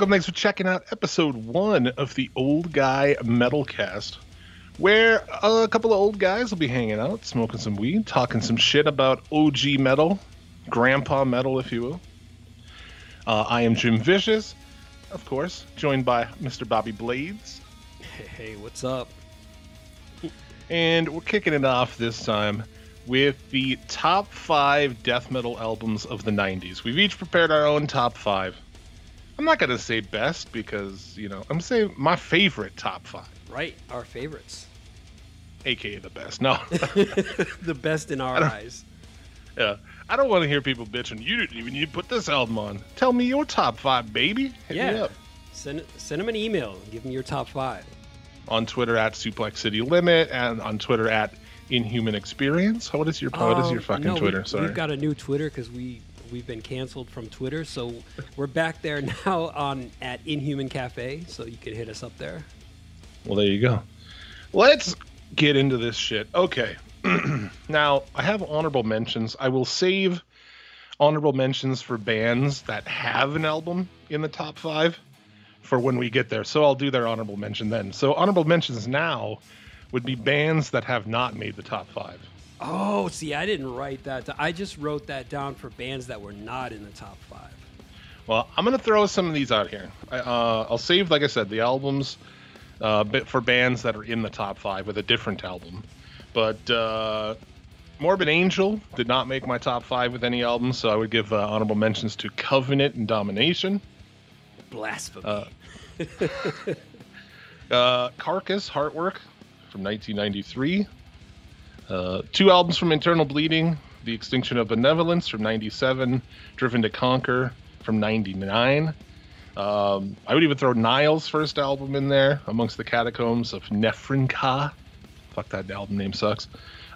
Welcome, thanks for checking out episode one of the Old Guy Metal Cast, where a couple of old guys will be hanging out, smoking some weed, talking some shit about OG metal, grandpa metal, if you will. Uh, I am Jim Vicious, of course, joined by Mr. Bobby Blades, Hey, what's up? and we're kicking it off this time with the top five death metal albums of the 90s. We've each prepared our own top five. I'm not going to say best because, you know, I'm saying my favorite top five, Right, our favorites. aka the best. No, the best in our eyes. yeah. I don't want to hear people bitching. You didn't even need to put this album on. Tell me your top five, baby. Hit me Yeah. up. Send send them an email. Give them your top five. On Twitter at Suplex City Limit and on Twitter at Inhuman Experience. What is your what is your Um, fucking no, Twitter? We, Sorry. We've got a new Twitter because we we've been canceled from Twitter, so we're back there now on at Inhuman Cafe. So you can hit us up there. Well, there you go. Let's get into this shit. Okay. now, I have honorable mentions. I will save honorable mentions for bands that have an album in the top five for when we get there. So I'll do their honorable mention then. So, honorable mentions now would be bands that have not made the top five. Oh, see, I didn't write that. down. I just wrote that down for bands that were not in the top five. Well, I'm going to throw some of these out here. I, uh, I'll save, like I said, the albums uh, for bands that are in the top five with a different album. But uh, Morbid Angel did not make my top five with any albums, so I would give uh, honorable mentions to Covenant and Domination. Blasphemy. Uh, Uh, Carcass Heartwork from 1993. Uh, two albums from Internal Bleeding The Extinction of Benevolence from 97. Driven to Conquer from 99. Um, I would even throw Nile's first album in there, Amongst the Catacombs of Nephren-Ka. Fuck that album name sucks.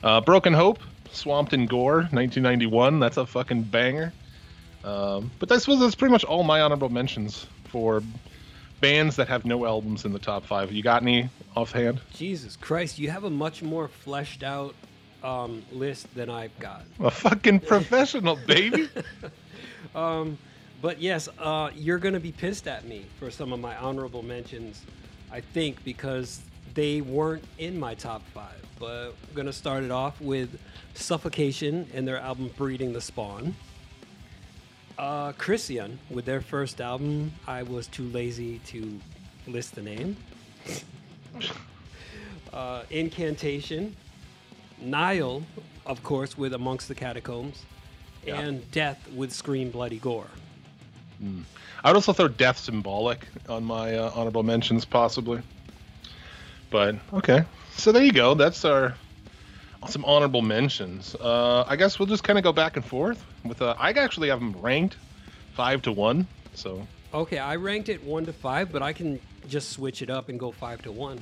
Uh, Broken Hope, Swamped in Gore, 1991. That's a fucking banger. Um, but I suppose that's pretty much all my honorable mentions for bands that have no albums in the top five. You got any offhand? Jesus Christ, you have a much more fleshed out um, list than I've got. A fucking professional, baby. But yes, uh, you're going to be pissed at me for some of my honorable mentions, I think, because they weren't in my top five. But I'm going to start it off with Suffocation and their album Breeding the Spawn. Uh, Christian with their first album, I was too lazy to list the name. uh, Incantation, Nile, of course, with Amongst the Catacombs, Yeah. and Death with Scream Bloody Gore. I would also throw Death Symbolic on my uh, honorable mentions, possibly. But okay, so there you go. That's our some honorable mentions. Uh, I guess we'll just kind of go back and forth with. Uh, I actually have them ranked five to one. So Okay, I ranked it one to five, but I can just switch it up and go five to one.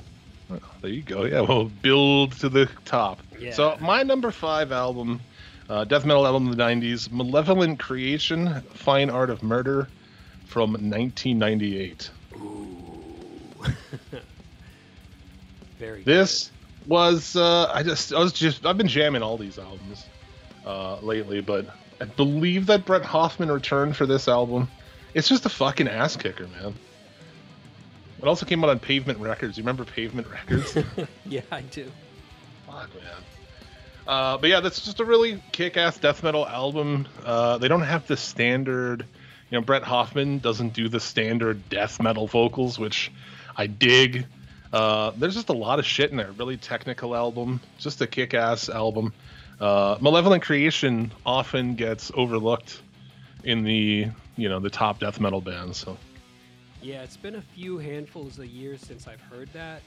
Well, there you go. Yeah, we'll build to the top. Yeah. So my number five album, uh, death metal album of the '90s, Malevolent Creation: Fine Art of Murder, from 1998. Ooh. Very This was uh, I just I was just I've been jamming all these albums uh, lately, but I believe that Bret Hoffmann returned for this album. It's just a fucking ass kicker, man. It also came out on Pavement Records. You remember Pavement Records? yeah, I do. Fuck, man. Uh, but yeah, that's just a really kick-ass death metal album. Uh, they don't have the standard, you know, Bret Hoffmann doesn't do the standard death metal vocals, which I dig. Uh, there's just a lot of shit in there. Really technical album, just a kick-ass album. Uh, Malevolent Creation often gets overlooked in the, you know, the top death metal bands. So Yeah, it's been a few handfuls of years since I've heard that.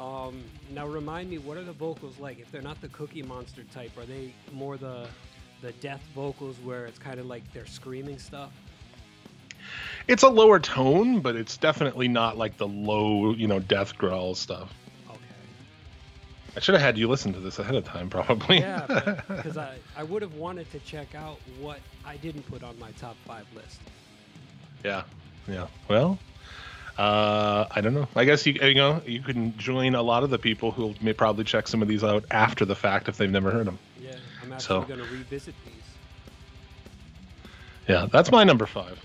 Um, now remind me, what are the vocals like? If they're not the Cookie Monster type, are they more the the death vocals where it's kind of like they're screaming stuff? It's a lower tone, but it's definitely not like the low, you know, death growl stuff. Okay. I should have had you listen to this ahead of time, probably. Yeah, because I, I would have wanted to check out what I didn't put on my top five list. yeah, yeah. Well, uh, I don't know. I guess you you know you can join a lot of the people who may probably check some of these out after the fact if they've never heard them. Yeah, I'm actually So- going to revisit these. Yeah, that's my number five.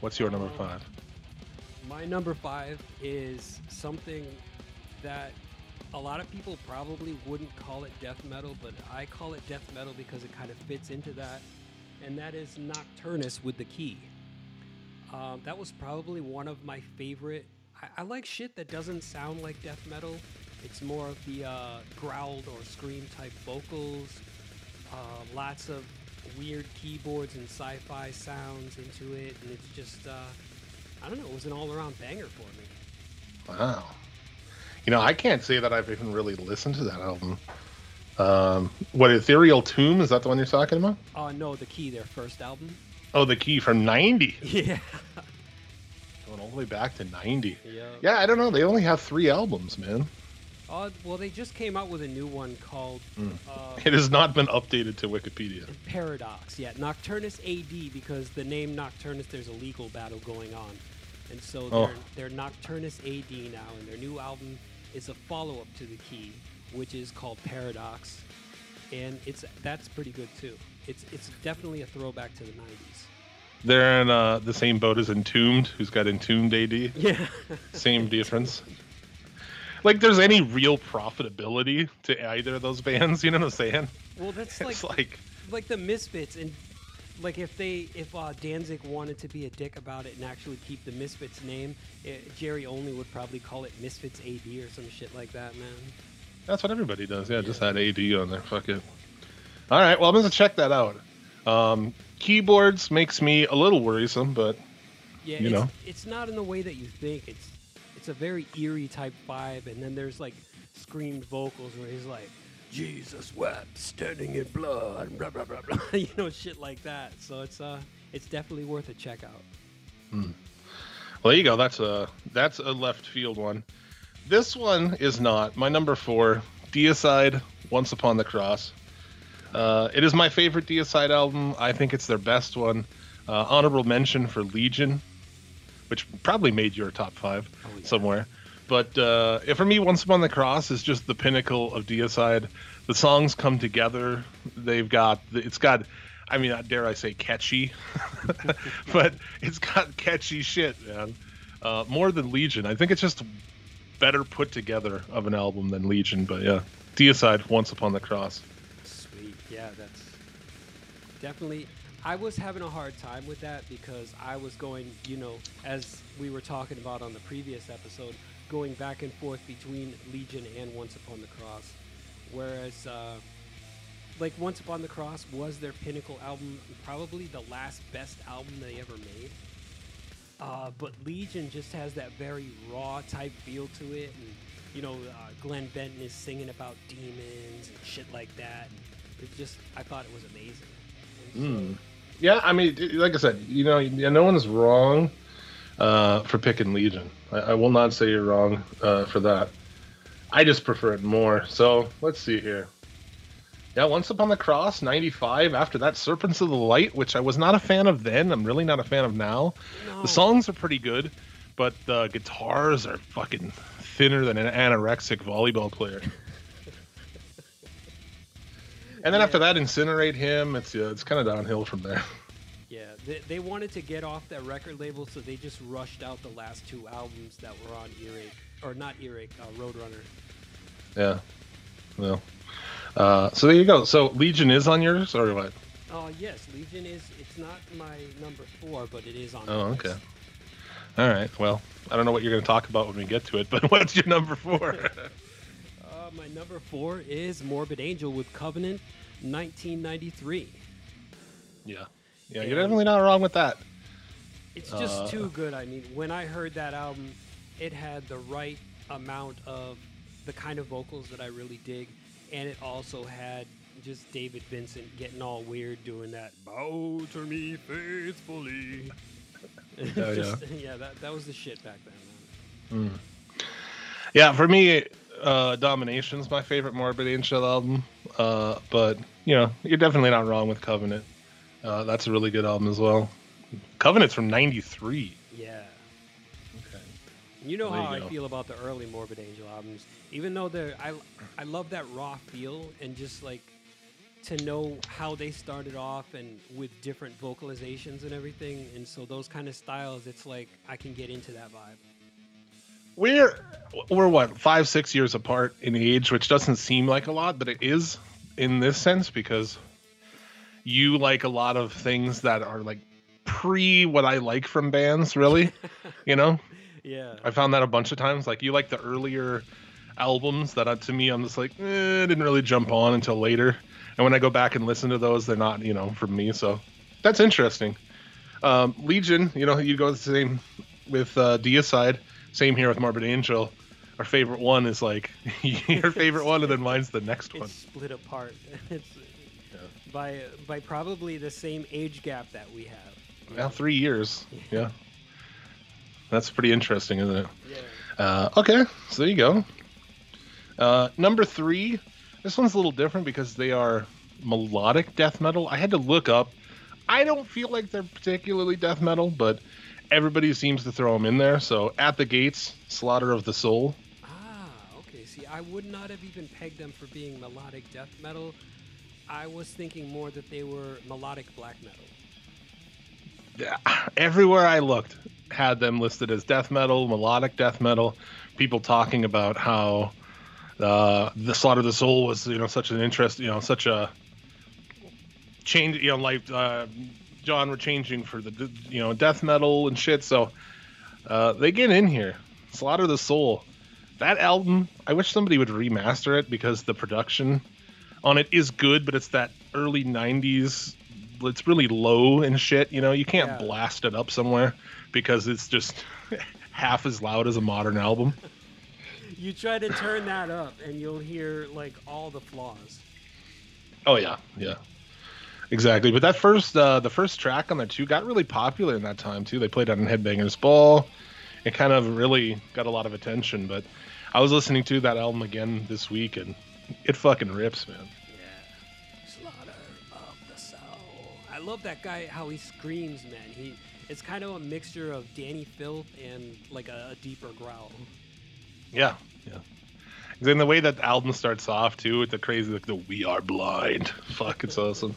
What's your number five? My number five is something that a lot of people probably wouldn't call it death metal, but I call it death metal because it kind of fits into that, and that is Nocturnus with the Key. Um, that was probably one of my favorite. I, I, like shit that doesn't sound like death metal. It's more of the uh, growled or scream type vocals, uh, lots of weird keyboards and sci-fi sounds into it, and it's just uh, I don't know, it was an all-around banger for me. Wow. You know, I can't say that I've even really listened to that album. Um, what Ethereal Tomb is that the one you're talking about? Oh uh, no, the Key, their first album. Oh, the Key from '90. Yeah. Going all the way back to '90. Yeah. Yeah, I don't know. They only have three albums, man. Uh, well, they just came out with a new one called. Mm. Uh, it has not been updated to Wikipedia. Paradox, yeah, Nocturnus AD because the name Nocturnus, there's a legal battle going on, and so they're, oh. they're Nocturnus AD now, and their new album is a follow-up to the Key, which is called Paradox, and it's that's pretty good too. It's it's definitely a throwback to the '90s. They're in uh, the same boat as Entombed, who's got Entombed AD. Yeah. same difference like there's any real profitability to either of those bands. You know what I'm saying? Well, that's like, like like the Misfits and like if they if uh, Danzig wanted to be a dick about it and actually keep the Misfits name, it, eh, Jerry Only would probably call it Misfits AD or some shit like that, man. That's what everybody does. Yeah, yeah. just add AD on there. Fuck it. All right, well I'm gonna check that out. Um, keyboards makes me a little worrisome, but yeah, you it's, know, it's not in the way that you think. It's it's a very eerie type vibe, and then there's like screamed vocals where he's like, Jesus wept, standing in blood, blah blah blah blah, you know, shit like that. So it's uh, it's definitely worth a check out. Hmm. Well, there you go. That's a that's a left field one. This one is not my number four. Deicide, Once Upon the Cross. Uh, it is my favorite Deicide album. I think it's their best one. Uh, honorable mention for Legion which probably made your top five oh, yeah. somewhere. But uh, for me, Once Upon the Cross is just the pinnacle of Deicide. The songs come together. They've got it's got, I mean, dare I say catchy, but it's got catchy shit, man. Uh, more than Legion. I think it's just better put together of an album than Legion. But yeah, Deicide, Once Upon the Cross. Sweet, yeah, that's definitely I was having a hard time with that because I was going, you know, as we were talking about on the previous episode, going back and forth between Legion and Once Upon the Cross. Whereas, uh, like, Once Upon the Cross was their pinnacle album, probably the last best album they ever made. Uh, but Legion just has that very raw type feel to it. And, you know, uh, Glenn Benton is singing about demons and shit like that. It just, I thought it was amazing. Mm yeah, I mean, like I said, you know, no one's wrong uh, for picking Legion. I, I, will not say you're wrong uh, for that. I just prefer it more. So let's see here. Yeah, Once Upon the Cross, 95. After that, Serpents of the Light, which I was not a fan of then. I'm really not a fan of now. No. The songs are pretty good, but the guitars are fucking thinner than an anorexic volleyball player. And then yeah. after that, Insineratehymn. It's uh, it's kind of downhill from there. Yeah, they, they wanted to get off that record label, so they just rushed out the last two albums that were on Earache, or not Earache, uh, Roadrunner. Yeah, well, uh, so there you go. So Legion is on yours, or what? Oh yes, Legion is. It's not my number four, but it is on. Oh, okay. All right. Well, I don't know what you're going to talk about when we get to it, but what's your number four? my number four is Morbid Angel with Covenant, 1993. Yeah, yeah, and you're definitely not wrong with that. It's just uh, too good. I mean, when I heard that album, it had the right amount of the kind of vocals that I really dig, and it also had just David Vincent getting all weird doing that "Bow to me faithfully." Oh, just, yeah, yeah, that that was the shit back then. Mm. Yeah, for me, uh, Domination's my favorite Morbid Angel album, uh, but you know you're definitely not wrong with Covenant. Uh, that's a really good album as well. Covenant's from '93. Yeah. Okay. You know how you I feel about the early Morbid Angel albums. Even though they're, I, I love that raw feel and just like to know how they started off and with different vocalizations and everything. And so those kind of styles, it's like I can get into that vibe. We're we're what five six years apart in age, which doesn't seem like a lot, but it is in this sense because you like a lot of things that are like pre what I like from bands, really. you know, Yeah. I found that a bunch of times. Like you like the earlier albums that uh, to me I'm just like eh, didn't really jump on until later. And when I go back and listen to those, they're not you know for me. So that's interesting. Um, Legion, you know, you go the same with uh, Deicide. Same here with Morbid Angel. Our favorite one is like your favorite one, and then mine's the next one. Split apart. it's by by probably the same age gap that we have. Now three years. Yeah, that's pretty interesting, isn't it? Yeah. Uh, okay, so there you go. Uh, number three. This one's a little different because they are melodic death metal. I had to look up. I don't feel like they're particularly death metal, but everybody seems to throw them in there. So, At the Gates, Slaughter of the Soul. Ah, okay. See, I would not have even pegged them for being melodic death metal. I was thinking more that they were melodic black metal. Yeah, Everywhere I looked had them listed as death metal, melodic death metal. People talking about how uh, the Slaughter of the Soul was, you know, such an interest, you know, such a change, you know, like uh, genre changing for the, you know, death metal and shit. So uh, they get in here. Slaughter the Soul. That album, I wish somebody would remaster it because the production on it is good, but it's that early 90s. It's really low and shit. You know, you can't Yeah. blast it up somewhere because it's just half as loud as a modern album. You try to turn that up, and you'll hear like all the flaws. Oh yeah, yeah, exactly. But that first, uh, the first track on that too got really popular in that time too. They played it on Headbangers Ball. It kind of really got a lot of attention. But I was listening to that album again this week, and it fucking rips, man. Yeah. Slaughter of the soul. I love that guy. How he screams, man. He. It's kind of a mixture of Dani Filth and like a, a deeper growl. Yeah, yeah. Then the way that the album starts off too, with the crazy like the "We Are Blind." Fuck, it's awesome.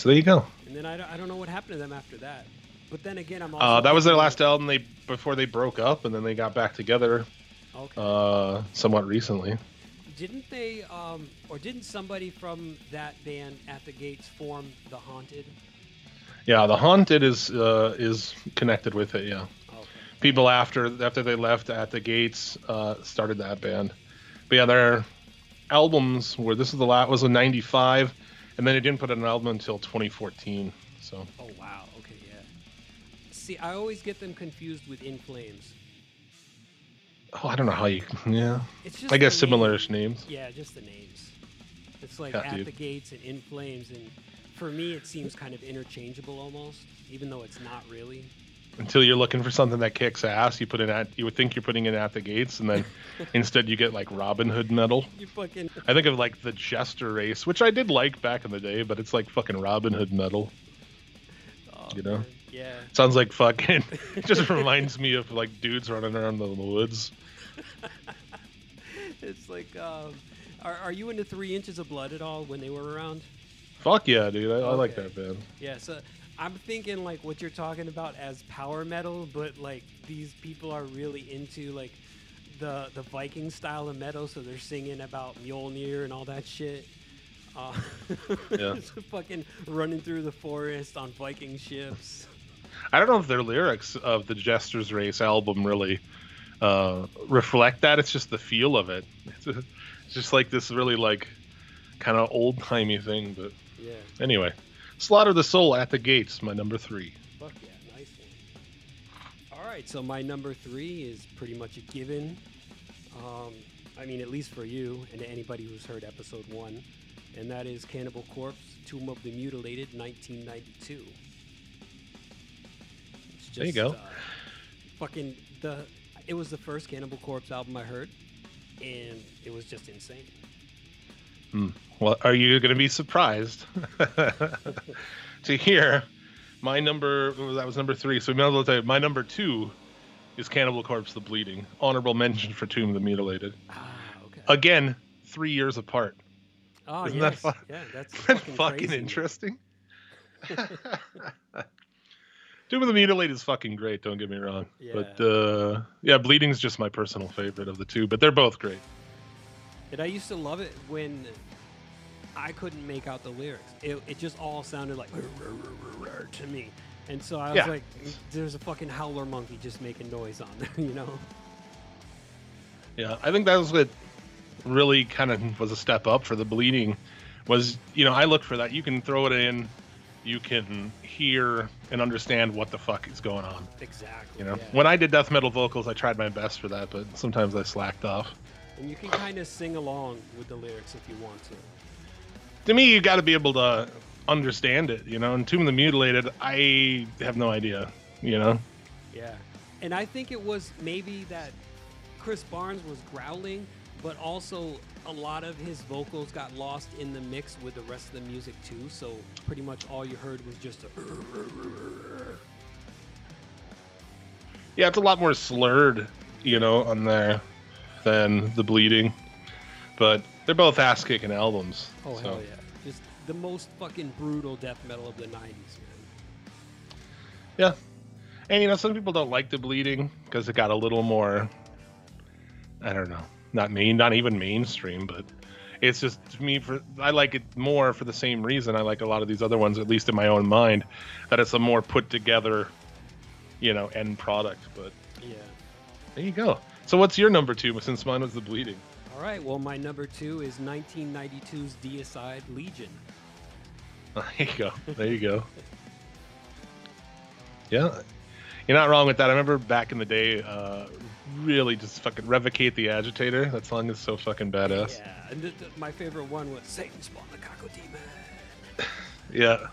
So there you go. And then I don't, I don't know what happened to them after that. But then again, I'm also. Uh, that was their last album. They before they broke up, and then they got back together Okay. uh, somewhat recently. didn't they, um, or didn't somebody from that band at the Gates form the Haunted? Yeah, the Haunted is uh, is connected with it. Yeah, Okay. people after after they left at the Gates uh, started that band. But yeah, their albums were this is the last was in '95, and then they didn't put out an album until 2014. So Oh wow. Okay. Yeah. See, I always get them confused with In Flames. oh, I don't know how you yeah. It's just I guess name. similar-ish names. Yeah, just the names. It's like Yeah, at dude. the gates and in flames, and for me, it seems kind of interchangeable almost, even though it's not really. Until you're looking for something that kicks ass, you put in at you would think you're putting it at the Gates, and then instead you get like Robin Hood metal. You fucking. I think of like the Jester race, which I did like back in the day, but it's like fucking Robin Hood metal. Oh, You know? man. Yeah. Sounds like fucking. It just reminds me of like dudes running around in the woods. It's like, um, are, are you into Three Inches of Blood at all when they were around? Fuck yeah, dude. I, I like that band. Yeah, so I'm thinking like what you're talking about as power metal, but like these people are really into like the the Viking style of metal, so they're singing about Mjolnir and all that shit. Uh, Yeah. just fucking running through the forest on Viking ships. I don't know if their lyrics of the Jester's Race album really uh, reflect that. It's just the feel of it. It's, a, it's just like this really like kind of old timey thing. But Yeah, anyway, Slaughter the Soul at the Gates, my number three. fuck yeah, nice one. All right, so my number three is pretty much a given. Um, I mean, at least for you and anybody who's heard episode one, and that is Cannibal Corpse, Tomb of the Mutilated, 1992. Just, There you go. Uh, fucking the. It was the first Cannibal Corpse album I heard, and it was just insane. Well, are you going to be surprised to hear my number? That was number three. So we might as well tell you my number two is Cannibal Corpse: The Bleeding. Honorable mention for Tomb of the Mutilated. Ah, okay. Again, three years apart. Oh, Isn't yes. that fun? Yeah, that's fucking, fucking interesting? Doom of the Mutilate is fucking great. Don't get me wrong, but Yeah. uh, yeah, Bleeding's just my personal favorite of the two. But they're both great. And I used to love it when I couldn't make out the lyrics. It, it just all sounded like to me. And so I was Yeah. like, there's a fucking howler monkey just making noise on there, you know? Yeah, I think that was what really kind of was a step up for the bleeding. Was you know I look for that. You can throw it in, you can hear and understand what the fuck is going on. Exactly. You know, yeah. when I did death metal vocals, I tried my best for that, but sometimes I slacked off. And you can kind of sing along with the lyrics if you want to. To me, you got to be able to understand it. You know, and Tomb of the Mutilated, I have no idea. You know, Yeah. And I think it was maybe that Chris Barnes was growling, but also a lot of his vocals got lost in the mix with the rest of the music too. So pretty much all you heard was just a. yeah, it's a lot more slurred. You know, on there than the Bleeding, but they're both ass kicking albums. Oh so. hell yeah! Just the most fucking brutal death metal of the '90s, man. Yeah. And you know, some people don't like the bleeding because it got a little more I don't know. Not main not even mainstream, but it's just to me for I like it more for the same reason I like a lot of these other ones, at least in my own mind, that it's a more put together, you know, end product. But Yeah. there you go. So what's your number two since mine was the bleeding? All right. Well, my number two is 1992's Deicide Legion. There you go. There you go. Yeah. You're not wrong with that. I remember back in the day, uh, really just fucking Revocate the Agitator. That song is so fucking badass. Yeah. And th- th- my favorite one was Satan spawn the Caco-Daemon. Yeah.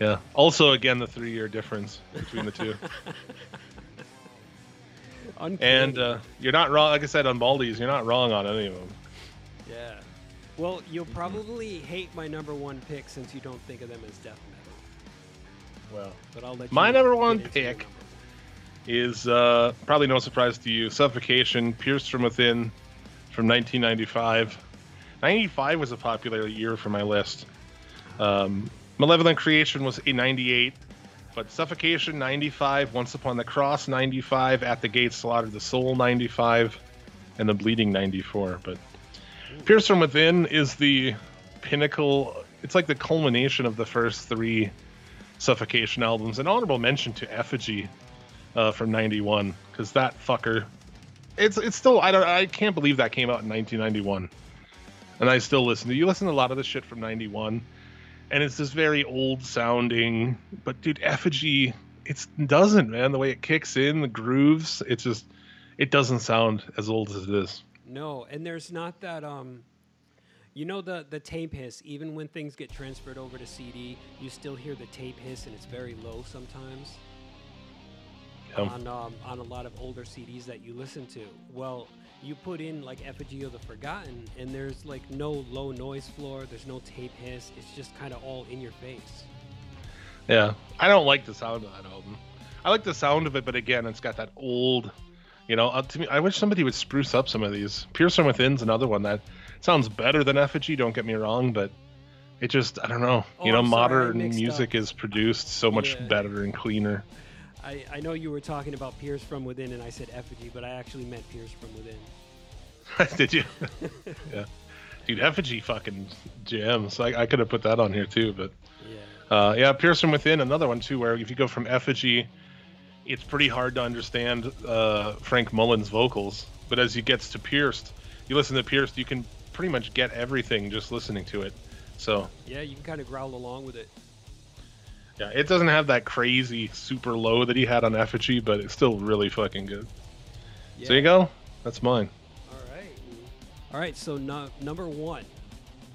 Yeah. Also, again, the three year difference between the two. And uh, you're not wrong. Like I said on Baldies, you're not wrong on any of them. Yeah. Well, you'll probably hate my number one pick since you don't think of them as death metal. Well, But I'll let My number one pick number is uh, probably no surprise to you Suffocation, Pierced from Within from 1995. 95 was a popular year for my list. Um, Malevolent Creation was a 98, but Suffocation 95, Once Upon the Cross 95, At the Gates Slaughtered the Soul 95, and The Bleeding 94. But Pierced from Within is the pinnacle, it's like the culmination of the first three Suffocation albums. An honorable mention to Effigy uh, from '91 because that fucker, it's it's still I don't I can't believe that came out in 1991, and I still listen to. You listen to a lot of the shit from '91, and it's this very old sounding. But dude, Effigy, it doesn't man. The way it kicks in, the grooves, it just it doesn't sound as old as it is. No, and there's not that um you know the the tape hiss even when things get transferred over to CD, you still hear the tape hiss and it's very low sometimes Um, on um, on a lot of older CDs that you listen to. Well, you put in like Effigy of the Forgotten and there's like no low noise floor, there's no tape hiss. It's just kind of all in your face. Yeah, I don't like the sound of that album. I like the sound of it, but again, it's got that old, you know. Uh, to me, I wish somebody would spruce up some of these. Pierce from Within's another one that sounds better than Effigy. Don't get me wrong, but it just, I don't know. Oh, you know, I'm modern music up. is produced so much Yeah. better and cleaner. I, I know you were talking about Pierce from Within and I said Effigy, but I actually meant Pierce from Within. Did you? yeah, dude, Effigy fucking jams. I, I could have put that on here too, but Yeah. Uh, yeah, Pierce from Within, another one too, where if you go from effigy, it's pretty hard to understand uh, Frank Mullen's vocals. But as he gets to Pierced, you listen to Pierced, you can pretty much get everything just listening to it. So Yeah, you can kind of growl along with it. Yeah, it doesn't have that crazy super low that he had on effigy, but it's still really fucking good. Yeah. So you go. That's mine. All right. All right. So no, number one.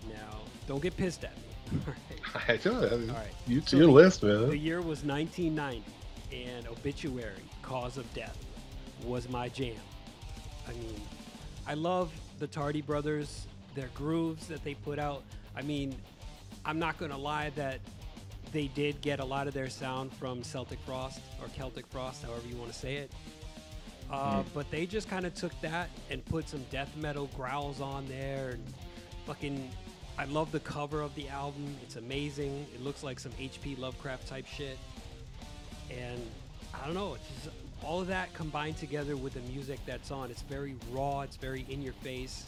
Now, don't get pissed at me. All right. I tell you, All right. you So your the- list, man. The year was 1990, and Obituary, Cause of Death, was my jam. I mean, I love the Tardy Brothers, their grooves that they put out. I mean, I'm not going to lie that they did get a lot of their sound from Celtic Frost or Celtic Frost, however you want to say it. Uh, But they just kind of took that and put some death metal growls on there. And fucking, I love the cover of the album. It's amazing. It looks like some H.P. Lovecraft type shit. And I don't know, it's just all of that combined together with the music that's on. It's very raw. It's very in your face.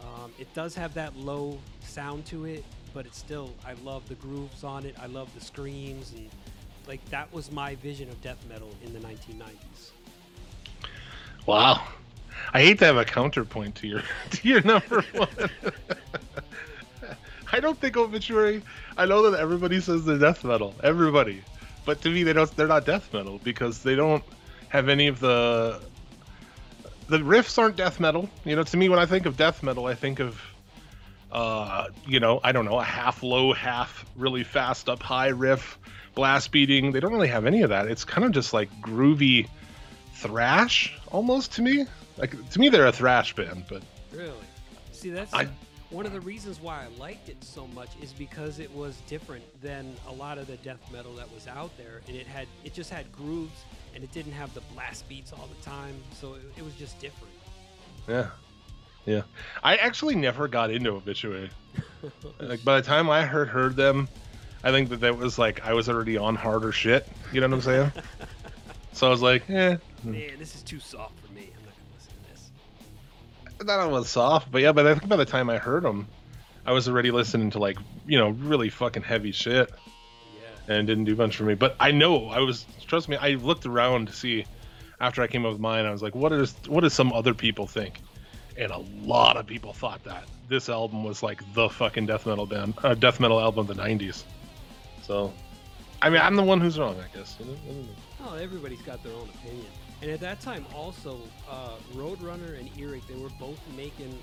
Um, it does have that low sound to it, but it's still. I love the grooves on it. I love the screams and like that was my vision of death metal in the 1990s. Wow. I hate to have a counterpoint to your to your number one. I don't think obituary. I know that everybody says they're death metal. Everybody, but to me, they don't. They're not death metal because they don't have any of the. The riffs aren't death metal. You know, to me, when I think of death metal, I think of, uh, you know, I don't know, a half low, half really fast up high riff, blast beating. They don't really have any of that. It's kind of just like groovy thrash almost to me. Like to me, they're a thrash band, but Really? See, that's I- one of the reasons why I liked it so much is because it was different than a lot of the death metal that was out there, and it had it just had grooves, and it didn't have the blast beats all the time, so it, it was just different. yeah, yeah. I actually never got into Obituary. like by the time I heard heard them, I think that that was like I was already on harder shit. You know what I'm saying? so I was like, eh, Man, this is too soft for me. I'm not gonna listen to this. that one was soft, but yeah. But I think by the time I heard them, I was already listening to like you know really fucking heavy shit. Yeah. and didn't do much for me. But I know I was trust me, I looked around to see after I came up with mine, I was like, what is what does some other people think? And a lot of people thought that this album was like the fucking death metal band, uh, death metal album of the '90s. So, I mean, I'm the one who's wrong, I guess. Oh, everybody's got their own opinion. And at that time, also, uh, Roadrunner and Earache, they were both making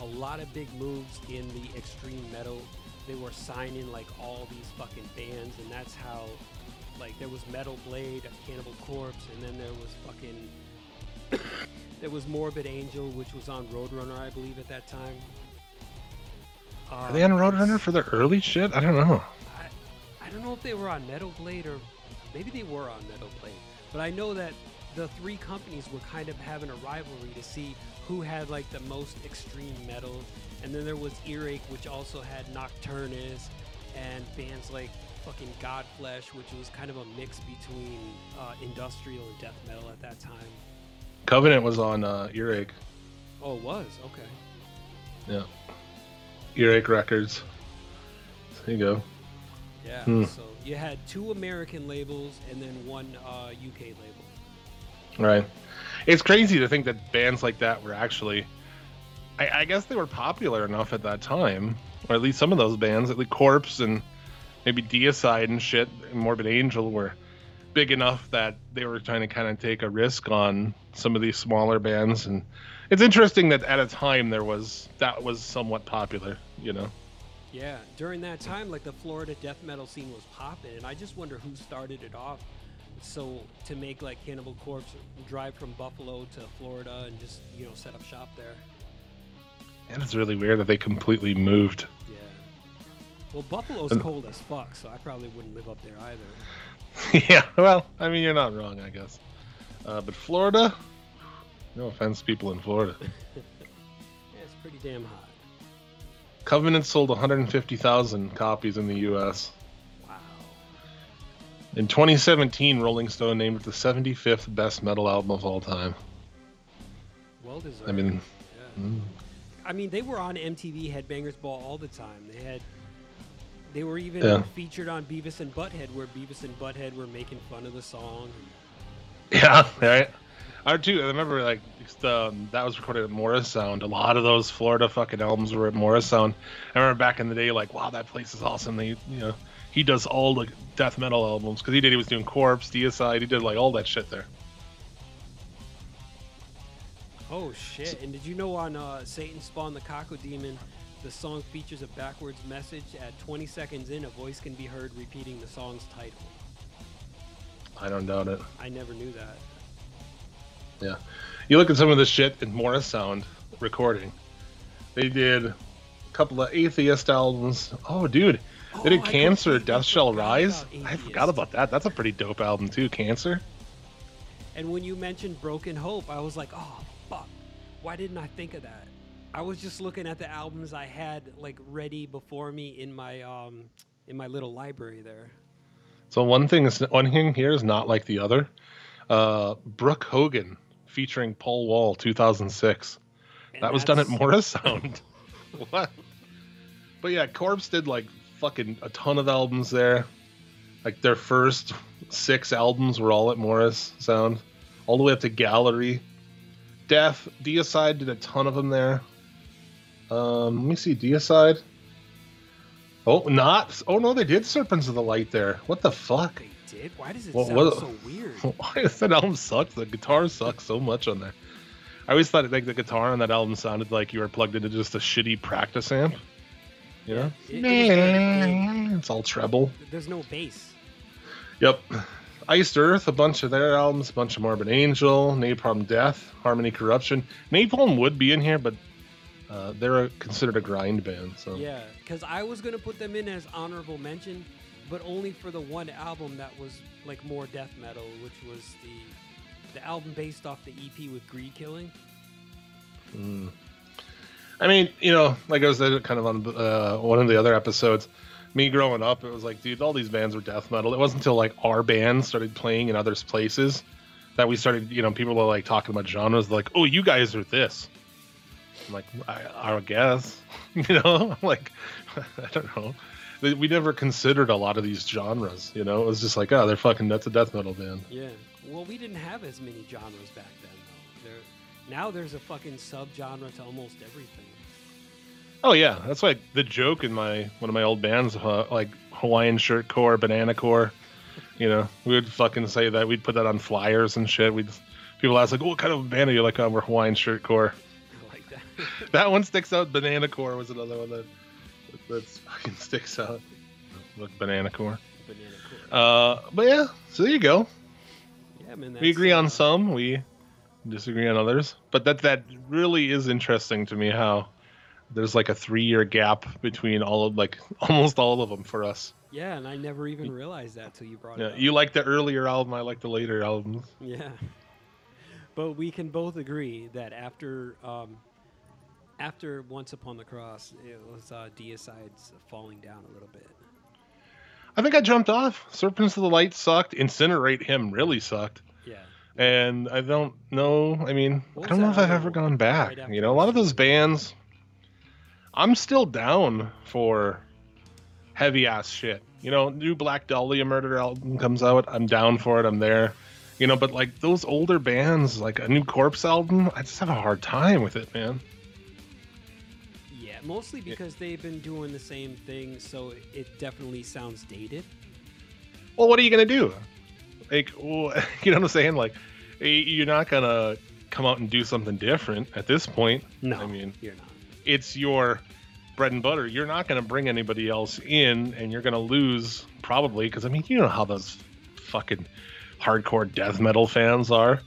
a lot of big moves in the extreme metal. They were signing like all these fucking bands, and that's how, like, there was Metal Blade, Cannibal Corpse, and then there was fucking. There was Morbid Angel, which was on Roadrunner, I believe, at that time. Uh, Are they on Roadrunner for their early shit? I don't know. I, I don't know if they were on Metal Blade or maybe they were on Metal Blade, but I know that the three companies were kind of having a rivalry to see who had like the most extreme metal. And then there was Earache, which also had Nocturnus and bands like fucking Godflesh, which was kind of a mix between uh, industrial and death metal at that time. Covenant was on uh, Earache. Oh, it was okay. Yeah, Earache Records. There you go. Yeah. Hmm. So you had two American labels and then one uh, UK label. Right. It's crazy to think that bands like that were actually. I, I guess they were popular enough at that time, or at least some of those bands, at least Corpse and maybe Deicide and shit, and Morbid Angel were big enough that they were trying to kind of take a risk on some of these smaller bands. And it's interesting that at a time there was that was somewhat popular, you know. Yeah, during that time, like the Florida death metal scene was popping, and I just wonder who started it off. So to make like Cannibal Corpse drive from Buffalo to Florida and just you know set up shop there. And it's really weird that they completely moved. Yeah. Well, Buffalo's And- cold as fuck, so I probably wouldn't live up there either. yeah, well, I mean, you're not wrong, I guess. Uh, but Florida, no offense, people in Florida. Yeah, it's pretty damn hot. Covenant sold 150,000 copies in the U.S. Wow. In 2017, Rolling Stone named it the 75th best metal album of all time. Well deserved. I mean, yeah. mm, I mean, they were on MTV Headbangers Ball all the time. They had, they were even Yeah. featured on Beavis and Butthead, where Beavis and Butthead were making fun of the song. yeah, right. I too. I remember like the, that was recorded at Morrisound. A lot of those Florida fucking albums were at Morrisound. I remember back in the day, like, wow, that place is awesome. They, you know, he does all the death metal albums because he did. He was doing Corpse, Deicide. He did like all that shit there. Oh shit! And did you know on uh, Satan Spawn the Caco-Daemon, the song features a backwards message. At 20 seconds in, a voice can be heard repeating the song's title. I don't doubt it. I never knew that. Yeah. You look at some of the shit in Morrisound recording. They did a couple of Atheist albums. Oh, dude. Oh, They did oh, I Cancer, Death Shall Rise. I forgot about that. That's a pretty dope album, too. Cancer. And when you mentioned Broken Hope, I was like, oh fuck, why didn't I think of that? I was just looking at the albums I had like ready before me in my um in my little library there. So one thing is one thing here is not like the other. Uh, Brooke Hogan featuring Paul Wall, 2006. And that was done at that's- Morris Sound. what? But yeah, Corpse did like fucking a ton of albums there. Like their first six albums were all at Morrisound, all the way up to Gallery. Death, Deicide did a ton of them there. Um, let me see, Deicide. Oh, not. Oh no, they did Serpents of the Light there. What the fuck? They did. Why does it What- sound what- so weird? Why does that album suck? The guitar sucks so much on there. I always thought like the guitar on that album sounded like you were plugged into just a shitty practice amp. You know? It- it It's all treble. There's no bass. Yep. Iced Earth, a bunch of their albums, a bunch of Morbid Angel, Napalm Death, Harmony Corruption. Napalm would be in here, but uh, they're a, considered a grind band. So Yeah, because I was gonna put them in as honorable mention, but only for the one album that was like more death metal, which was the the album based off the EP with Greed Killing. Mm. I mean, you know, like I was kind of on uh, one of the other episodes, me growing up, it was like, dude, all these bands were death metal. It wasn't until like our band started playing in other places that we started, you know, people were like talking about genres, like, oh, you guys are this. I'm like, I, I don't guess, you know, like, I don't know. We- never considered a lot of these genres, you know. It was just like, oh, they're fucking that's a death metal band. Yeah. Well, we didn't have as many genres back then, though. There, now there's a fucking subgenre to almost everything. Oh yeah, that's like the joke in my one of my old bands, uh, like Hawaiian shirt core, banana core. You know, we would fucking say that. We'd put that on flyers and shit. We'd people ask like, "Oh, what kind of band are you?" Like, "Oh, we're Hawaiian shirt core." That. One sticks out. Banana core was another one that that fucking sticks out. With banana core. Banana core. Uh, but yeah, so there you go. yeah, man. we agree on uh, some. We disagree on others. But that that really is interesting to me how there's like a three year gap between all of like almost all of them for us. Yeah, and I never even realized that till you brought Yeah, it up. you like the earlier album. I like the later albums. Yeah. But we can both agree that after um, after Once Upon the Cross, it was uh, Deicide's falling down a little bit. I think I jumped off. Serpents of the Light sucked. Insineratehymn really sucked. Yeah. And I don't know. I mean, I don't know if I've ever gone back. right you know, a lot of those bands. I'm still down for heavy ass shit. You know, new Black Dahlia Murder album comes out. I'm down for it. I'm there. You know, but like those older bands, like a new Corpse album, I just have a hard time with it, man. Mostly because they've been doing the same thing, so it definitely sounds dated. well, what are you gonna do? Like, well, you know what I'm saying? Like, you're not gonna come out and do something different at this point. No, I mean, you're not. it's your bread and butter. You're not gonna bring anybody else in, and you're gonna lose probably because I mean, you know how those fucking hardcore death metal fans are.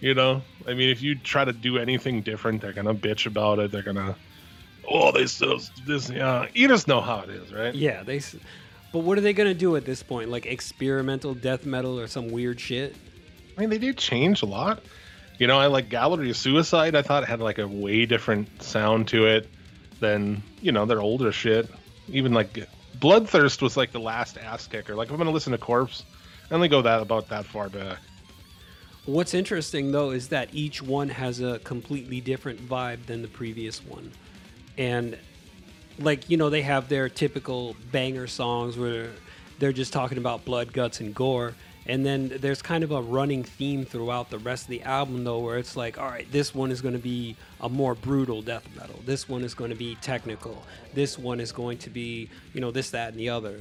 You know, I mean, if you try to do anything different, they're gonna bitch about it. They're gonna, oh, they still this. Yeah, you just know how it is, right? Yeah, they. But what are they gonna do at this point? Like experimental death metal or some weird shit? I mean, they did change a lot. You know, I like Gallery of Suicide. I thought it had like a way different sound to it than you know their older shit. Even like Bloodthirst was like the last ass kicker. Like if I'm gonna listen to Corpse, I only go that about that far back. What's interesting though is that each one has a completely different vibe than the previous one. And like, you know, they have their typical banger songs where they're just talking about blood, guts and gore. And then there's kind of a running theme throughout the rest of the album though where it's like, all right, this one is going to be a more brutal death metal. This one is going to be technical. This one is going to be, you know, this that and the other.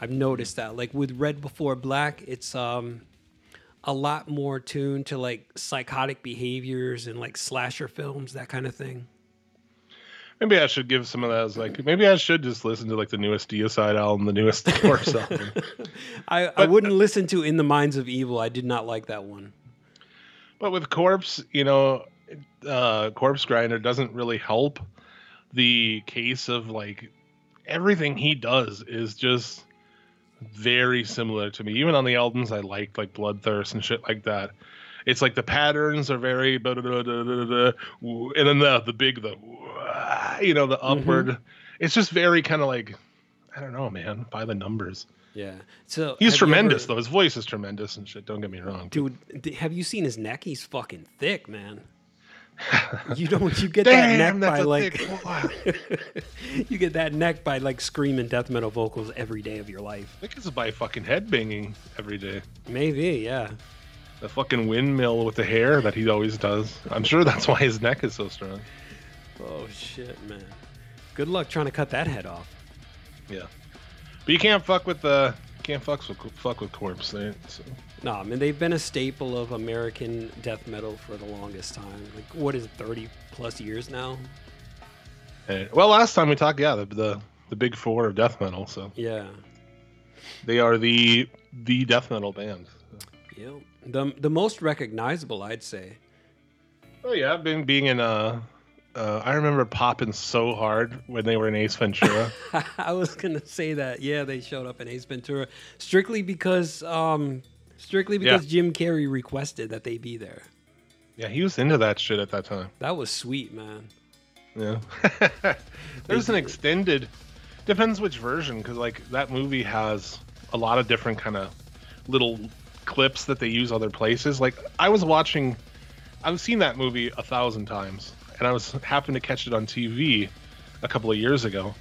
I've noticed that like with Red Before Black, it's um a lot more tuned to like psychotic behaviors and like slasher films, that kind of thing. Maybe I should give some of that as like maybe I should just listen to like the newest Deicide album, the newest Corpse album. I, I wouldn't listen to In the Minds of Evil. I did not like that one. But with Corpse, you know, uh, Corpse Grinder doesn't really help the case of like everything he does is just very similar to me. Even on the albums I liked, like Bloodthirst and shit like that. It's like the patterns are very, and then the the big the you know, the Mm-hmm. upward. It's just very kind of like, I don't know, man, by the numbers. Yeah. So He's tremendous, ever- though. His voice is tremendous and shit. Don't get me wrong. Dude, have you seen his neck? He's fucking thick, man. You don't. You get that neck by like. you get that neck by like screaming death metal vocals every day of your life. I think it's by fucking headbanging every day. Maybe, yeah. The fucking windmill with the hair that he always does. I'm sure that's why his neck is so strong. Oh shit, man. Good luck trying to cut that head off. Yeah, but you can't fuck with the can't fuck with fuck with corpse. They, so. No, I mean they've been a staple of American death metal for the longest time. Like what is it, thirty plus years now? And- well, last time we talked, yeah, the, the the big four of death metal. So Yeah. they are the the death metal band. Yeah, The the most recognizable, I'd say. Oh yeah, I've been being in uh, uh I remember popping so hard when they were in Ace Ventura. I was gonna say that. Yeah, they showed up in Ace Ventura strictly because um strictly Yeah. because Jim Carrey requested that they be there. yeah, he was into that shit at that time. That was sweet, man. Yeah. There's an extended. Depends which version, because like that movie has a lot of different kind of little clips that they use other places. Like I was watching, I've seen that movie a thousand times, and I was happened to catch it on TV a couple of years ago,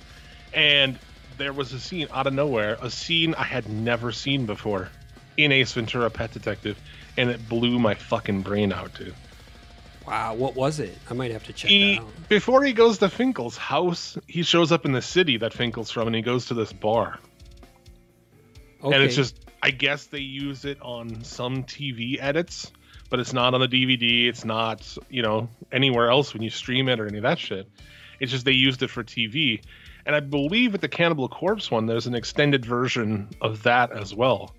and there was a scene out of nowhere, a scene I had never seen before in Ace Ventura: Pet Detective, and it blew my fucking brain out, dude. Wow, what was it? I might have to check he that out. before he goes to Finkle's house, he shows up in the city that Finkle's from, and he goes to this bar, Okay. and it's just I guess they use it on some TV edits, but it's not on the DVD. It's not you know anywhere else when you stream it or any of that shit. It's just they used it for TV, and I believe with the Cannibal Corpse one, there's an extended version of that as well,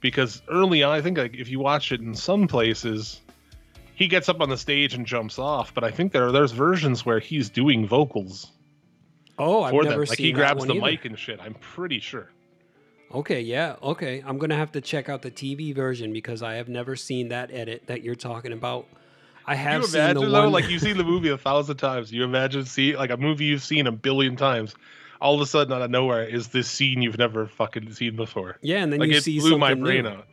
because early on, I think like if you watch it in some places. He gets up on the stage and jumps off, but I think there there's versions where he's doing vocals oh, I've never them. Like seen he grabs the either. mic and shit. I'm pretty sure. Okay, yeah, okay. I'm gonna have to check out the TV version because I have never seen that edit that you're talking about. I have you seen imagine the though, one. like you've seen the movie a thousand times. You imagine see like a movie you've seen a billion times. All of a sudden, out of nowhere, is this scene you've never fucking seen before. yeah, and then like you it see blew something my brain new. out.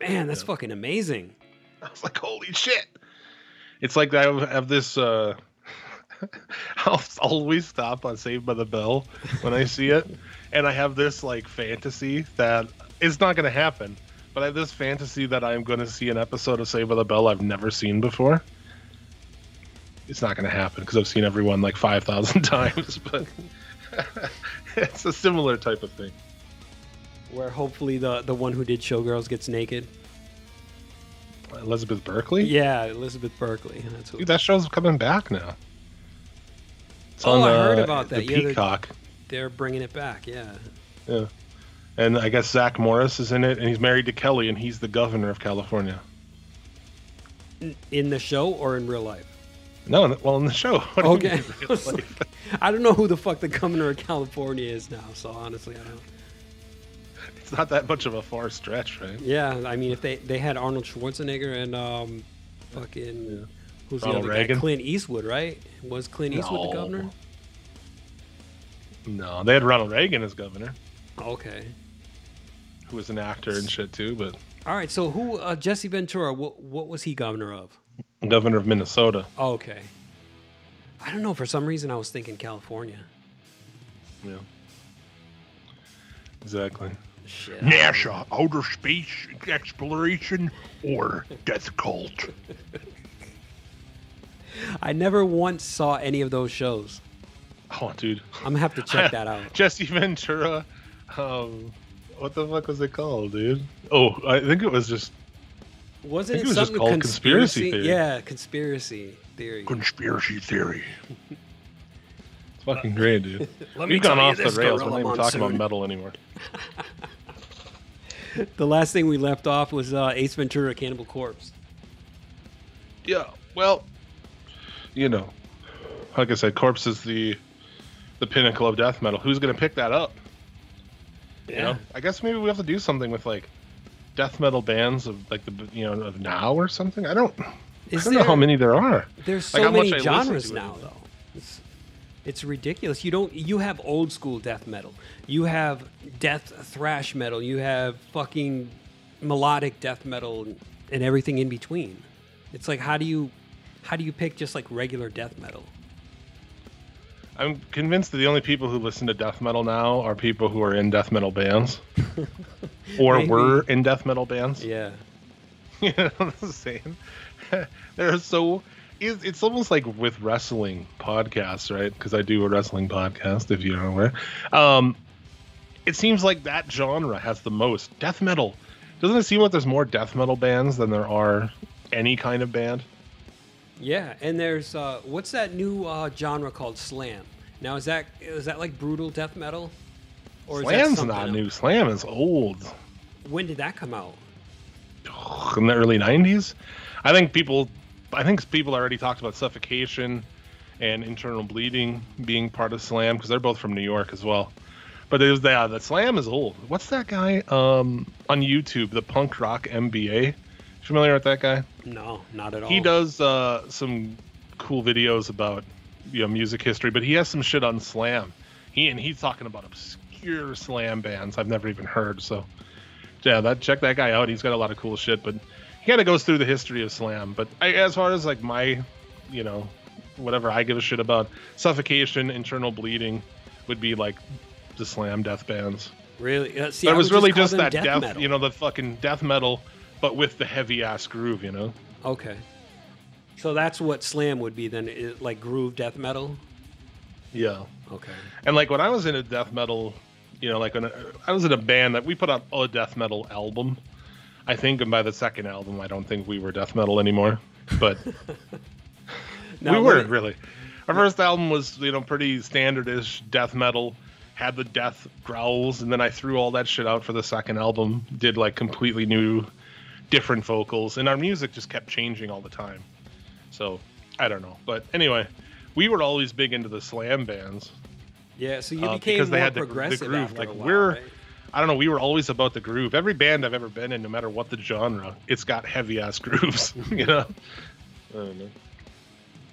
Man, that's Yeah. fucking amazing. I was like, holy shit! It's like I have this. uh I'll always stop on Saved by the Bell when I see it, and I have this like fantasy that it's not going to happen. But I have this fantasy that I'm going to see an episode of Saved by the Bell I've never seen before. It's not going to happen because I've seen everyone like five thousand times, but it's a similar type of thing. Where hopefully the the one who did Showgirls gets naked. Elizabeth Berkley, Yeah, Elizabeth Berkley. Dude, that show's coming back now. It's Oh, on, I heard uh, about the that. Yeah, they're- Peacock. They're bringing it back. Yeah. Yeah. And I guess Zach Morris is in it, and he's married to Kelly, and he's the governor of California. In the show or in real life? No, in- well, in the show. What Okay. life? I don't know who the fuck the governor of California is now. So honestly, I don't. it's not that much of a far stretch, right? Yeah, I mean, if they they had Arnold Schwarzenegger and um, fucking who's the Ronald other Reagan? guy? Clint Eastwood, right? Was Clint Eastwood the governor? No, they had Ronald Reagan as governor, Okay. who was an actor and shit too, but All right. So who? Uh, Jesse Ventura. What what was he governor of? governor of Minnesota. Okay. I don't know. For some reason, I was thinking California. Yeah. Exactly. Shit. NASA, outer space exploration, or death cult. I never once saw any of those shows. Oh, dude. I'm gonna have to check that out. Jesse Ventura. Um, what the fuck was it called, dude? Oh, I think it was just Wasn't it it was just something called conspiracy theory. Yeah, conspiracy theory. Conspiracy theory. it's fucking great, dude. Let We've gone off the rails. We're not even talking about metal anymore. The last thing we left off was uh, Ace Ventura: Cannibal Corpse. Yeah, well, you know, like I said, Corpse is the the pinnacle of death metal. Who's gonna pick that up? You know, I guess maybe we have to do something with like death metal bands of like the you know of now or something. I don't. Is I don't know how many there are. There's so much many genres now, though. It's, it's ridiculous. You don't. You have old school death metal. You have death thrash metal. You have fucking melodic death metal and everything in between. It's like how do you how do you pick just like regular death metal? I'm convinced that the only people who listen to death metal now are people who are in death metal bands, or Maybe. were in death metal bands. Yeah. you know what I'm saying? They're so. It's, it's almost like with wrestling podcasts, right? Because I do a wrestling podcast, if you're aware. Um, it seems like that genre has the most death metal. Doesn't it seem like there's more death metal bands than there are any kind of band? Yeah, and there's uh, what's that new uh, genre called slam? Now is that is that like brutal death metal? Or Slam's not else? new. Slam is old. When did that come out? in the early 90s i think people i think people already talked about suffocation and internal bleeding being part of slam because they're both from new york as well but it was yeah, the slam is old what's that guy um on youtube the punk rock mba familiar with that guy No, not at all. he does uh some cool videos about you know music history but he has some shit on slam he and he's talking about obscure slam bands i've never even heard so yeah that check that guy out he's got a lot of cool shit but he kind of goes through the history of slam but I, as far as like my you know whatever i give a shit about suffocation internal bleeding would be like the slam death bands Really? Uh, see, it was would really call just that death, metal. you know the fucking death metal but with the heavy ass groove you know Okay. So that's what slam would be then, i- like groove death metal. yeah Okay. And like when I was in a death metal, you know, like when I, I was in a band that we put out a death metal album, I think, and by the second album, I don't think we were death metal anymore, but Now, we weren't really. Our first album was, you know, pretty standardish death metal, had the death growls, and then I threw all that shit out for the second album. Did like completely new, different vocals, and our music just kept changing all the time. So I don't know, but anyway, we were always big into the slam bands. Yeah. So you uh, became because they more had the- the progressive groove, like, while, we're- right? I don't know. We were always about the groove. Every band I've ever been in, no matter what the genre, it's got heavy ass grooves. you know. I don't know.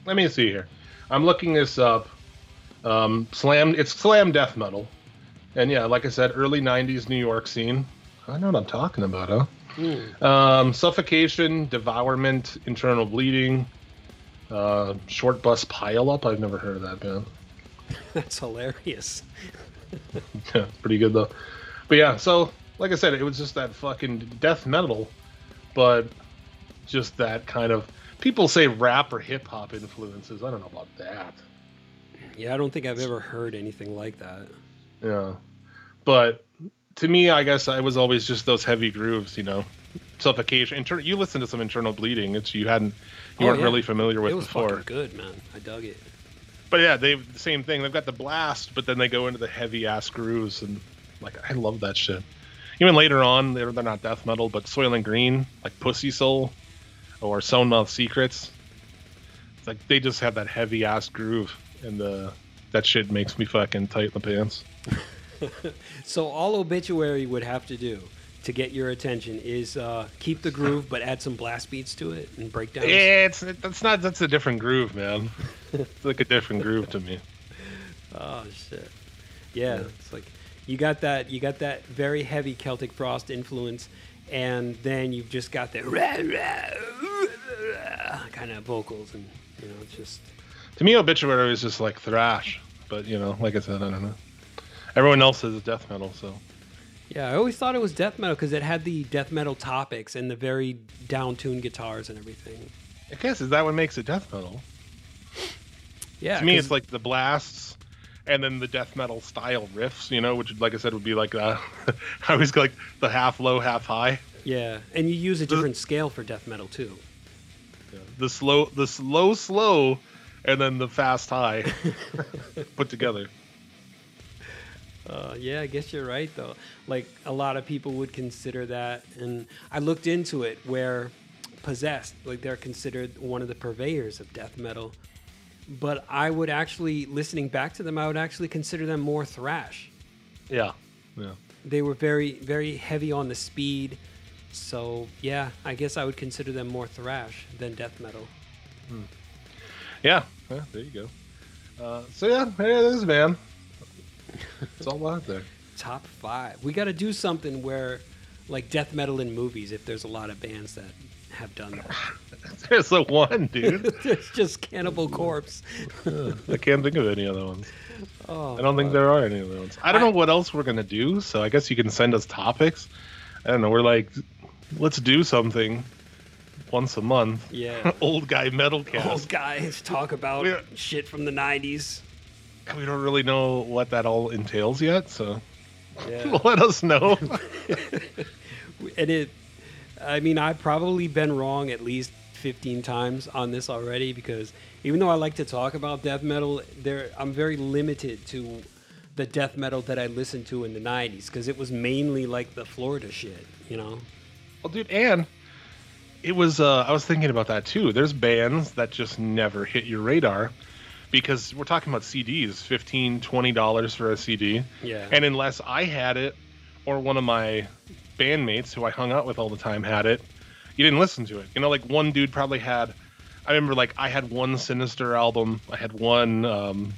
Let me see here. I'm looking this up. Um, slam. It's slam death metal, and yeah, like I said, early '90s New York scene. I know what I'm talking about, huh? Hmm. Um, suffocation, devourment, internal bleeding, uh, short bus pile up. I've never heard of that band. That's hilarious. Yeah, pretty good though. But yeah, so like I said, it was just that fucking death metal, but just that kind of people say rap or hip hop influences. I don't know about that. Yeah, I don't think I've ever heard anything like that. Yeah, but to me, I guess I was always just those heavy grooves, you know, suffocation. Inter- you listen to some internal bleeding. It's you hadn't, you Oh, weren't yeah. really familiar with it was before. good, man. I dug it. But yeah, they the same thing. They've got the blast, but then they go into the heavy ass grooves, and like I love that shit. Even later on, they're they're not death metal, but Soilent Green, like Pussysoul, or Sewn Mouth Secrets. It's like they just have that heavy ass groove, and the that shit makes me fucking tight in the pants. So all obituary would have to do to get your attention is uh, keep the groove, but add some blast beats to it and breakdowns. It's that's not that's a different groove, man. it's like a different groove to me. Oh shit. Yeah, it's like you got that you got that very heavy Celtic frost influence, and then you've just got the kind of vocals, and you know, it's just To me, obituary is just like thrash, but you know, like I said, I don't know. Everyone else says it's death metal, so. yeah. I always thought it was death metal because it had the death metal topics and the very down-tuned guitars and everything. I guess is that what makes it death metal? Yeah, to me, it's like the blasts, and then the death metal style riffs. You know, which, like I said, would be like uh, I always like the half low, half high. yeah, and you use a different scale for death metal too. The slow, the slow, slow, and then the fast high put together. Uh, yeah, I guess you're right though. Like a lot of people would consider that, and I looked into it where possessed, like they're considered one of the purveyors of death metal. But I would actually, listening back to them, I would actually consider them more thrash. Yeah, yeah. They were very, very heavy on the speed. So yeah, I guess I would consider them more thrash than death metal. Yeah, yeah, there you go. Uh, so yeah, there it is, man. It's all out there. Top five. We got to do something where, like death metal in movies, if there's a lot of bands that have done that. There's the one, dude. There's just Cannibal Corpse. I can't think of any other ones. Oh, I don't think there are any other ones. I don't know what else we're gonna do, so I guess you can send us topics. I don't know. We're like, let's do something once a month. Yeah. Old guy metal cast. Old guys talk about Yeah. shit from the 90s. We don't really know what that all entails yet, so Yeah. let us know. and it i mean i've probably been wrong at least 15 times on this already because even though i like to talk about death metal there i'm very limited to the death metal that i listened to in the 90s because it was mainly like the florida shit you know well, dude, and it was. Uh, I was thinking about that too. There's bands that just never hit your radar because we're talking about CDs, 15 20 dollars for a CD. Yeah. And unless I had it or one of my bandmates who I hung out with all the time had it, you didn't listen to it. You know, like one dude probably had. I remember like I had one Sinister album. I had one um,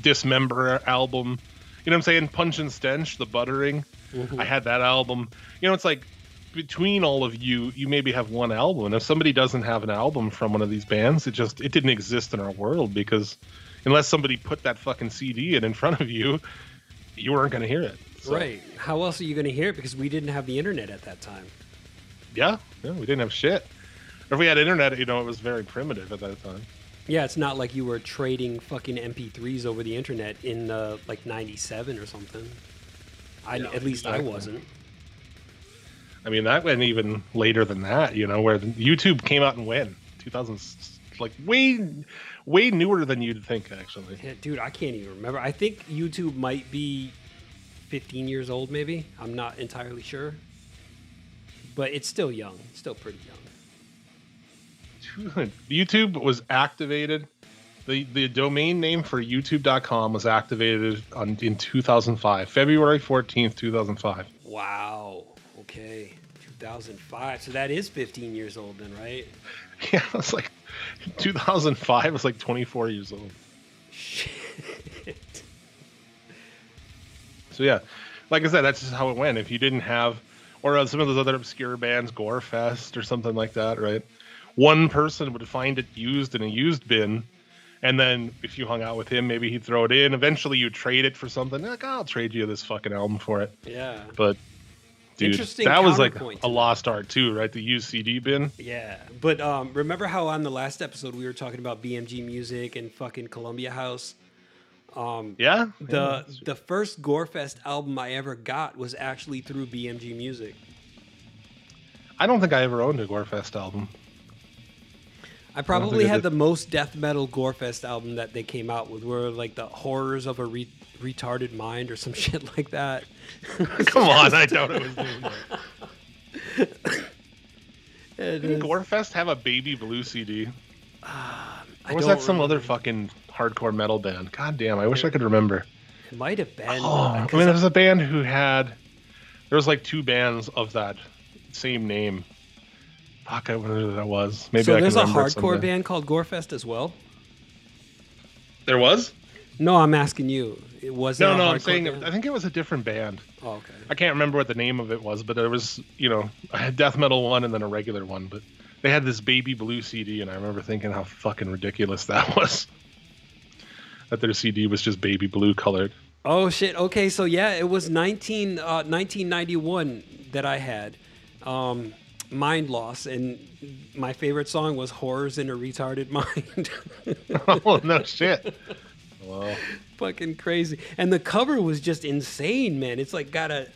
Dismember album. You know what I'm saying? Pungent Stench, the Buttering. I had that album. You know, it's like between all of you, you maybe have one album. And if somebody doesn't have an album from one of these bands, it just it didn't exist in our world because unless somebody put that fucking CD in in front of you, you weren't going to hear it. So, right how else are you going to hear it because we didn't have the internet at that time Yeah, yeah, we didn't have shit. Or if we had internet, you know, it was very primitive at that time. yeah it's not like you were trading fucking mp3s over the internet in uh, like 97 or something I, Yeah, at least i wasn't I mean, that went even later than that, you know, where YouTube came out and when 2000, like way, way newer than you'd think, actually. Yeah, dude, I can't even remember. I think YouTube might be 15 years old, maybe. I'm not entirely sure. But it's still young. It's still pretty young. YouTube was activated. The, the domain name for youtube.com was activated on, in 2005, February 14th, 2005. Wow. Okay. 2005. So that is 15 years old then, right? Yeah, it's like 2005 was like 24 years old. Shit. So yeah, like I said, that's just how it went. If you didn't have, or uh, some of those other obscure bands, Gorefest or something like that, right? One person would find it used in a used bin, and then if you hung out with him, maybe he'd throw it in. Eventually, you trade it for something. Like, I'll trade you this fucking album for it. Yeah. But dude, Interesting that was like a lost art too, right? The UCD bin. Yeah. But um, remember how on the last episode we were talking about BMG Music and fucking Columbia House? Um, Yeah. the Yeah, the first Gorefest album I ever got was actually through BMG Music. I don't think I ever owned a Gorefest album. I probably I had the most death metal Gorefest album that they came out with, were like the horrors of a re- retarded mind or some shit like that. Come on, I doubt it was doing that. And, Didn't uh, Gorefest have a baby blue CD? I Or was that some remember. other fucking hardcore metal band? God damn, I wish I could remember. It might have been. Oh, uh, I 'cause mean, there was a band who had. There was like two bands of that same name. Fuck, I wonder who that was. Maybe so I there's a hardcore band called Gorefest as well. There was? No, I'm asking you. It was No, no, no, I'm saying band? I think it was a different band. Oh, okay. I can't remember what the name of it was, but there was, you know, a death metal one and then a regular one. But they had this baby blue CD, and I remember thinking how fucking ridiculous that was. That their CD was just baby blue colored. Oh shit. Okay, so yeah, it was 19 uh, 1991 that I had um, Mindloss, and my favorite song was "Horrors in a Retarded Mind." oh no shit. Well, Fucking crazy. And the cover was just insane, man. It's like got a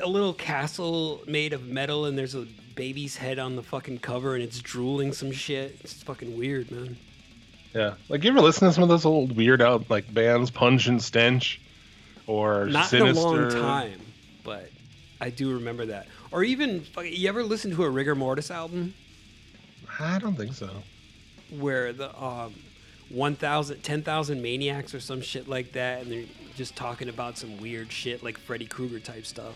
a little castle made of metal, and there's a baby's head on the fucking cover, and it's drooling some shit. It's fucking weird, man. yeah. Like you ever listen to some of those old weird out like bands, Pungent Stench, or Not Sinister? in a long time, but I do remember that. Or even, you ever listen to a Rigor Mortis album I don't think so. where the um, 1,000, 10,000 Maniacs or some shit like that, and they're just talking about some weird shit like Freddy Krueger type stuff.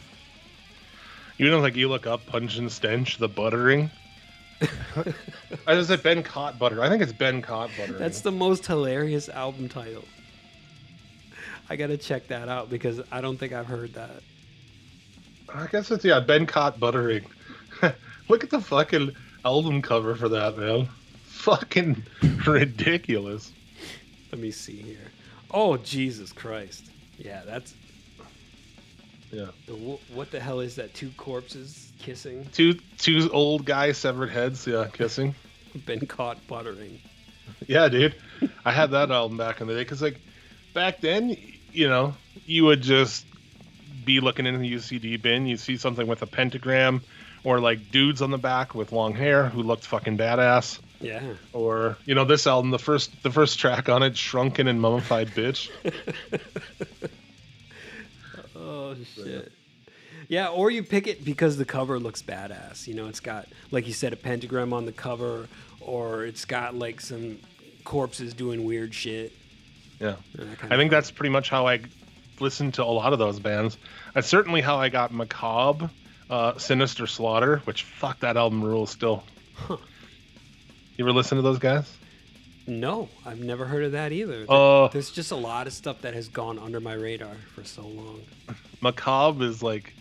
You know, like you look up Pungent Stench, the buttering. I just said Been Caught Butter. I think it's Been Caught Butter. That's the most hilarious album title. I gotta check that out because I don't think I've heard that. I guess it's yeah, Been Caught Buttering. Look at the fucking album cover for that, man. Fucking ridiculous. Let me see here. Oh Jesus Christ! Yeah, that's Yeah. wh- what the hell is that? Two corpses kissing, Two two old guys severed heads, yeah, kissing. been caught buttering. Yeah, dude. I had that album back in the day because, like, back then, you know, you would just be looking in the UCD bin, you see something with a pentagram, or like dudes on the back with long hair who looked fucking badass, Yeah. or you know, this album, the first the first track on it, "Shrunken and Mummified Bitch." Oh shit. Yeah, or you pick it because the cover looks badass. You know, it's got like you said a pentagram on the cover, or it's got like some corpses doing weird shit. Yeah, and that kind I think that's pretty much how I listened to a lot of those bands. That's certainly how I got Macabre, uh, Sinister Slaughter, which fuck that album rules still. Huh. You ever listen to those guys? No, I've never heard of that either. Oh. There's just a lot of stuff that has gone under my radar for so long. Macabre is like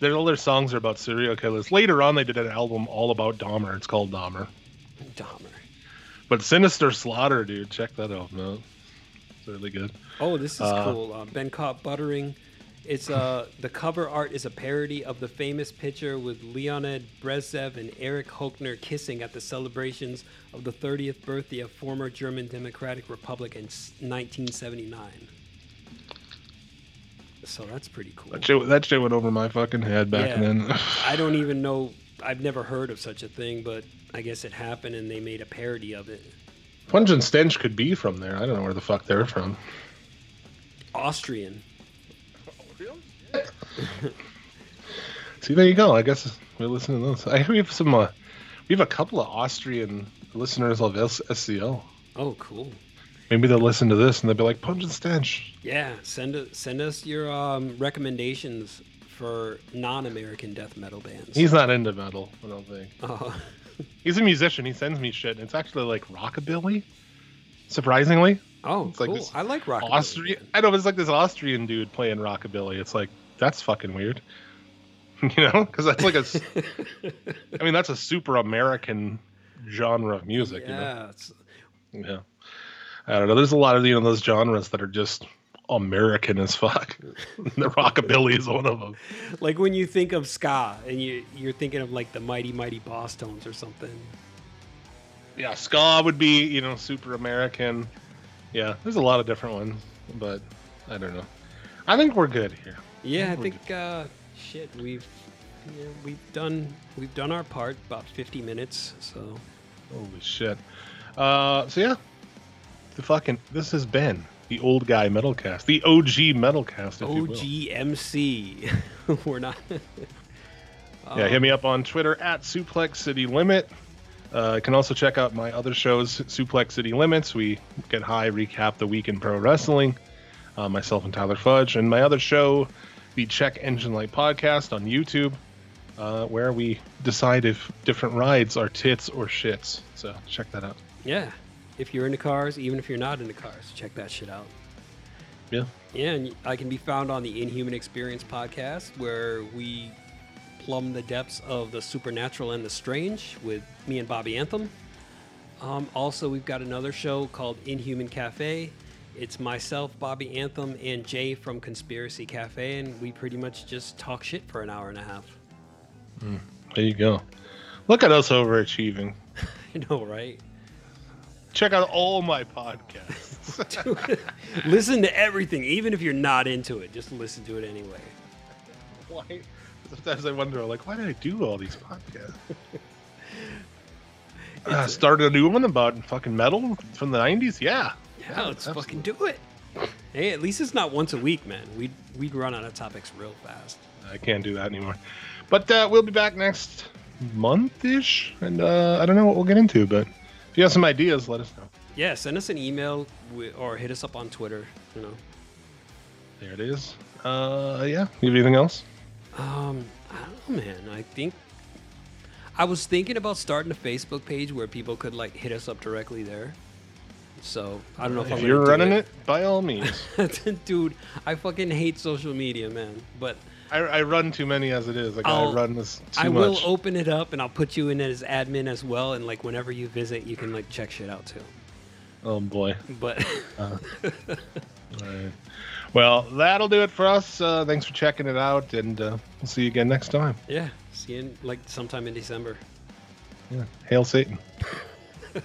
their all their songs are about serial killers. Later on, they did an album all about Dahmer. It's called Dahmer. Dahmer. But Sinister Slaughter, dude, check that out. It's really good. Oh, this is Uh, cool. Uh, been caught buttering. It's uh the cover art is a parody of the famous picture with Leonid Brezhnev and Erich Honecker kissing at the celebrations of the 30th birthday of former German Democratic Republic in 1979. So that's pretty cool. That shit, that shit went over my fucking head back Yeah. then. I don't even know. I've never heard of such a thing, but I guess it happened and they made a parody of it. Pungent Stench could be from there. I don't know where the fuck they're from. Austrian. See, there you go. I guess we listen to those. I we have some. Uh, we have a couple of Austrian listeners of S- SCL. Oh, cool. Maybe they'll listen to this and they'll be like, "Pungent Stench." Yeah, send us send us your um, recommendations for non-American death metal bands. He's not into metal. I don't think. Uh, He's a musician. He sends me shit, and it's actually like rockabilly. Surprisingly, oh, It's like cool. this I like rock. Austrian. I know it's like this Austrian dude playing rockabilly. It's like that's fucking weird. you know, because that's like a. I mean, that's a super American genre of music. Yeah, You know? Yeah. I don't know. There's a lot of you know those genres that are just American as fuck. the rockabilly is one of them. like when you think of ska and you you're thinking of like the Mighty Mighty Bosstones or something. Yeah, ska would be you know super American. Yeah, there's a lot of different ones, but I don't know. I think we're good here. Yeah, I We're think uh, shit we've yeah, we've done we've done our part about 50 minutes. So Holy shit. Uh, so yeah, the fucking this has been the old guy metalcast, the OG metalcast, if you will. OGMC. We're not. Yeah, hit me up on Twitter at Suplex City Limit. Uh, you can also check out my other shows, Suplex City Limits. We get high, recap the week in pro wrestling. Uh, myself and Tyler Fudge, and my other show, the Check Engine Light Podcast on YouTube, uh, where we decide if different rides are tits or shits. So check that out. Yeah. If you're into cars, even if you're not into cars, check that shit out. Yeah. Yeah, and I can be found on the Inhuman Experience podcast, where we plumb the depths of the supernatural and the strange with me and Bobby Anthem. Um, also, we've got another show called Inhuman Cafe. It's myself, Bobby Anthem, and Jay from Conspiracy Cafe, and we pretty much just talk shit for an hour and a half. There you go. Look at us overachieving. I know, right? Check out all my podcasts. listen to everything, even if you're not into it. Just listen to it anyway. why? Sometimes I wonder, like, why did I do all these podcasts? uh, started a new one about fucking metal from the '90s. Yeah, Yeah, let's fucking do it. Hey, at least it's not once a week, man. We'd we'd run out of topics real fast. I can't do that anymore. But uh, we'll be back next month-ish, and uh, I don't know what we'll get into, but if you have some ideas, let us know. Yeah, send us an email or hit us up on Twitter. You know, There it is. Uh, yeah. You have anything else? um, I don't know, man. I think I was thinking about starting a Facebook page where people could like hit us up directly there. So I don't know if, I'm If gonna you're running it, by all means. dude. I fucking hate social media, man. But I, I run too many as it is. Like I'll- I run this too I will much. open it up and I'll put you in as admin as well. And like whenever you visit, you can like check shit out too. oh boy. But Alright. Well, that'll do it for us. Uh, thanks for checking it out, and uh, we'll see you again next time. yeah, see you in, like sometime in December. Yeah. Hail Satan.